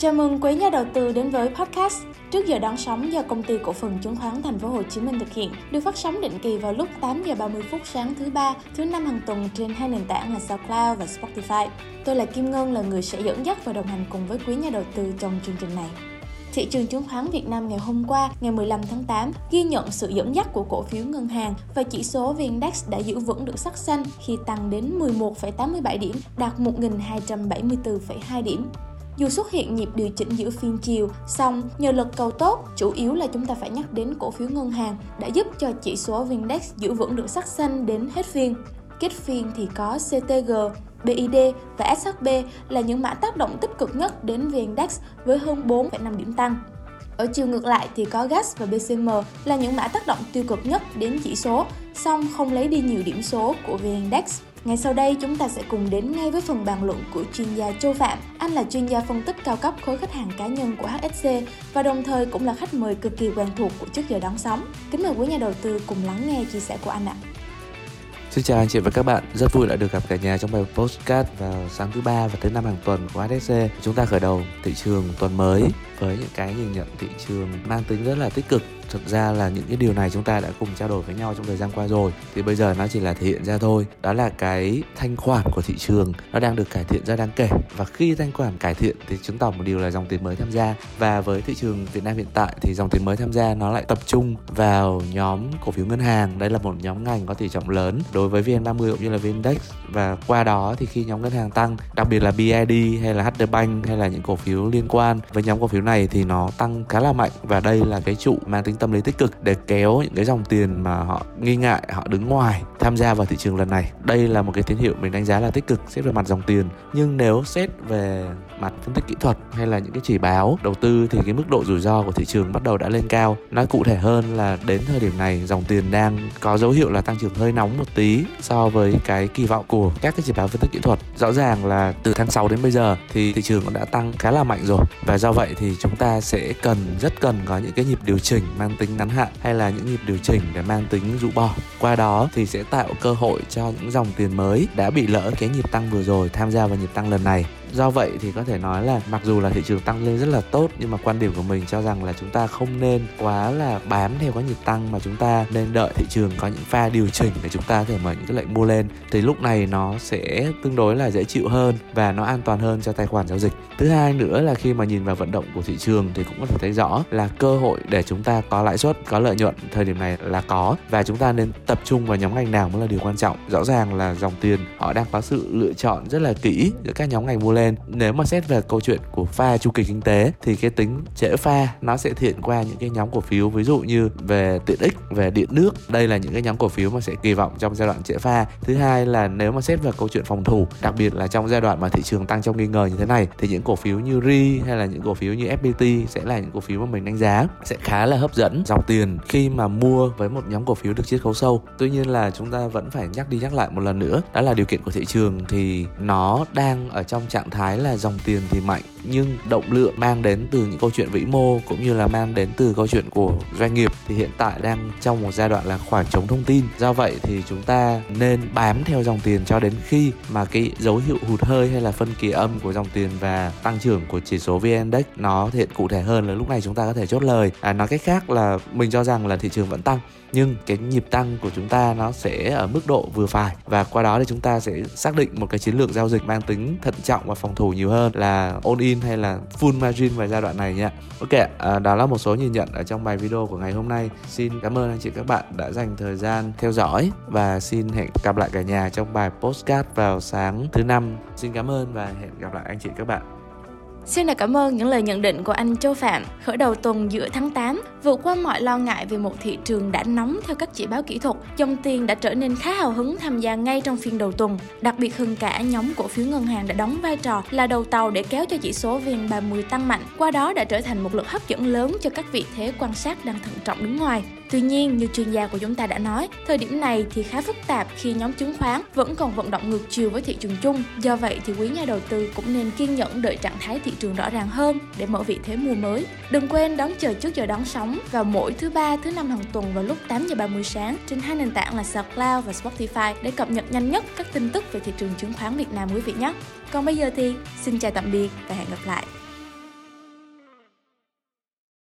Chào mừng quý nhà đầu tư đến với podcast Trước giờ đón sóng do công ty cổ phần chứng khoán Thành phố Hồ Chí Minh thực hiện, được phát sóng định kỳ vào lúc 8 giờ 30 phút sáng thứ ba, thứ năm hàng tuần trên hai nền tảng là SoundCloud và Spotify. Tôi là Kim Ngân là người sẽ dẫn dắt và đồng hành cùng với quý nhà đầu tư trong chương trình này. Thị trường chứng khoán Việt Nam ngày hôm qua, ngày 15 tháng 8, ghi nhận sự dẫn dắt của cổ phiếu ngân hàng và chỉ số VN-Index đã giữ vững được sắc xanh khi tăng đến 11,87 điểm, đạt 1.274,2 điểm. Dù xuất hiện nhịp điều chỉnh giữa phiên chiều, song nhờ lực cầu tốt, chủ yếu là chúng ta phải nhắc đến cổ phiếu ngân hàng đã giúp cho chỉ số VN-Index giữ vững được sắc xanh đến hết phiên. Kết phiên thì có CTG, BID và SHB là những mã tác động tích cực nhất đến VN-Index với hơn 4,5 điểm tăng. Ở chiều ngược lại thì có GAS và BCM là những mã tác động tiêu cực nhất đến chỉ số, song không lấy đi nhiều điểm số của VN-Index. Ngay sau đây chúng ta sẽ cùng đến ngay với phần bàn luận của chuyên gia Châu Phạm. Anh là chuyên gia phân tích cao cấp khối khách hàng cá nhân của HSC và đồng thời cũng là khách mời cực kỳ quen thuộc của trước giờ đón sóng. Kính mời quý nhà đầu tư cùng lắng nghe chia sẻ của anh ạ. Xin chào anh chị và các bạn, rất vui lại được gặp cả nhà trong bài postcard vào sáng thứ ba và thứ năm hàng tuần của HSC. Chúng ta khởi đầu thị trường tuần mới với những cái nhìn nhận thị trường mang tính rất là tích cực thực ra là những cái điều này chúng ta đã cùng trao đổi với nhau trong thời gian qua rồi. Thì bây giờ nó chỉ là thể hiện ra thôi. Đó là cái thanh khoản của thị trường. Nó đang được cải thiện ra đáng kể. Và khi thanh khoản cải thiện thì chứng tỏ một điều là dòng tiền mới tham gia. Và với thị trường Việt Nam hiện tại thì dòng tiền mới tham gia nó lại tập trung vào nhóm cổ phiếu ngân hàng. Đây là một nhóm ngành có tỷ trọng lớn đối với VN30 cũng như là VN-Index và qua đó thì khi nhóm ngân hàng tăng, đặc biệt là BID hay là HD Bank hay là những cổ phiếu liên quan, với nhóm cổ phiếu này thì nó tăng khá là mạnh. Và đây là cái trụ mang tính tâm lý tích cực để kéo những cái dòng tiền mà họ nghi ngại, họ đứng ngoài tham gia vào thị trường lần này. Đây là một cái tín hiệu mình đánh giá là tích cực xét về mặt dòng tiền. Nhưng nếu xét về mặt phân tích kỹ thuật hay là những cái chỉ báo đầu tư thì cái mức độ rủi ro của thị trường bắt đầu đã lên cao. Nói cụ thể hơn là đến thời điểm này, dòng tiền đang có dấu hiệu là tăng trưởng hơi nóng một tí so với cái kỳ vọng của các cái chỉ báo phân tích kỹ thuật. Rõ ràng là từ tháng 6 đến bây giờ thì thị trường cũng đã tăng khá là mạnh rồi. Và do vậy thì chúng ta sẽ cần, rất cần có những cái nhịp điều chỉnh mang tính ngắn hạn hay là những nhịp điều chỉnh để mang tính rũ bỏ. Qua đó thì sẽ tạo cơ hội cho những dòng tiền mới đã bị lỡ cái nhịp tăng vừa rồi tham gia vào nhịp tăng lần này do vậy thì có thể nói là mặc dù là thị trường tăng lên rất là tốt, nhưng mà quan điểm của mình cho rằng là chúng ta không nên quá là bám theo cái nhịp tăng mà chúng ta nên đợi thị trường có những pha điều chỉnh để chúng ta có thể mở những cái lệnh mua lên. Thì lúc này nó sẽ tương đối là dễ chịu hơn và nó an toàn hơn cho tài khoản giao dịch. Thứ hai nữa là khi mà nhìn vào vận động của thị trường thì cũng có thể thấy rõ là cơ hội để chúng ta có lãi suất, có lợi nhuận thời điểm này là có và chúng ta nên tập trung vào nhóm ngành nào mới là điều quan trọng. Rõ ràng là dòng tiền họ đang có sự lựa chọn rất là kỹ giữa các nhóm ngành mua lên lên. Nếu mà xét về câu chuyện của pha chu kỳ kinh tế, thì cái tính trễ pha nó sẽ thiện qua những cái nhóm cổ phiếu. Ví dụ như về tiện ích, về điện nước, đây là những cái nhóm cổ phiếu mà sẽ kỳ vọng trong giai đoạn trễ pha. Thứ hai là nếu mà xét về câu chuyện phòng thủ, đặc biệt là trong giai đoạn mà thị trường tăng trong nghi ngờ như thế này, thì những cổ phiếu như ri hay là những cổ phiếu như fpt sẽ là những cổ phiếu mà mình đánh giá sẽ khá là hấp dẫn. Dòng tiền khi mà mua với một nhóm cổ phiếu được chiết khấu sâu, tuy nhiên là chúng ta vẫn phải nhắc đi nhắc lại một lần nữa, đó là điều kiện của thị trường thì nó đang ở trong trạng trạng thái là dòng tiền thì mạnh nhưng động lượng mang đến từ những câu chuyện vĩ mô cũng như là mang đến từ câu chuyện của doanh nghiệp thì hiện tại đang trong một giai đoạn là khoảng trống thông tin. Do vậy thì chúng ta nên bám theo dòng tiền cho đến khi mà cái dấu hiệu hụt hơi hay là phân kỳ âm của dòng tiền và tăng trưởng của chỉ số vn index nó hiện cụ thể hơn là lúc này chúng ta có thể chốt lời. À, nói cách khác là mình cho rằng là thị trường vẫn tăng nhưng cái nhịp tăng của chúng ta nó sẽ ở mức độ vừa phải. Và qua đó thì chúng ta sẽ xác định một cái chiến lược giao dịch mang tính thận trọng và phòng thủ nhiều hơn là ôn in hay là full margin vào giai đoạn này nhé. Ok, à, đó là một số nhìn nhận ở trong bài video của ngày hôm nay. Xin cảm ơn anh chị các bạn đã dành thời gian theo dõi và xin hẹn gặp lại cả nhà trong bài postcard vào sáng thứ năm. Xin cảm ơn và hẹn gặp lại anh chị các bạn. Xin là cảm ơn những lời nhận định của anh Châu Phạm. Khởi đầu tuần giữa tháng 8, vượt qua mọi lo ngại về một thị trường đã nóng theo các chỉ báo kỹ thuật, dòng tiền đã trở nên khá hào hứng tham gia ngay trong phiên đầu tuần. Đặc biệt hơn cả, nhóm cổ phiếu ngân hàng đã đóng vai trò là đầu tàu để kéo cho chỉ số VN30 tăng mạnh, qua đó đã trở thành một lực hấp dẫn lớn cho các vị thế quan sát đang thận trọng đứng ngoài. Tuy nhiên, như chuyên gia của chúng ta đã nói, thời điểm này thì khá phức tạp khi nhóm chứng khoán vẫn còn vận động ngược chiều với thị trường chung. Do vậy thì quý nhà đầu tư cũng nên kiên nhẫn đợi trạng thái thị trường rõ ràng hơn để mở vị thế mùa mới. Đừng quên đón chờ trước giờ đón sóng vào mỗi thứ ba, thứ năm hàng tuần vào lúc 8 giờ 30 sáng trên hai nền tảng là SoundCloud và Spotify để cập nhật nhanh nhất các tin tức về thị trường chứng khoán Việt Nam quý vị nhé. Còn bây giờ thì xin chào tạm biệt và hẹn gặp lại.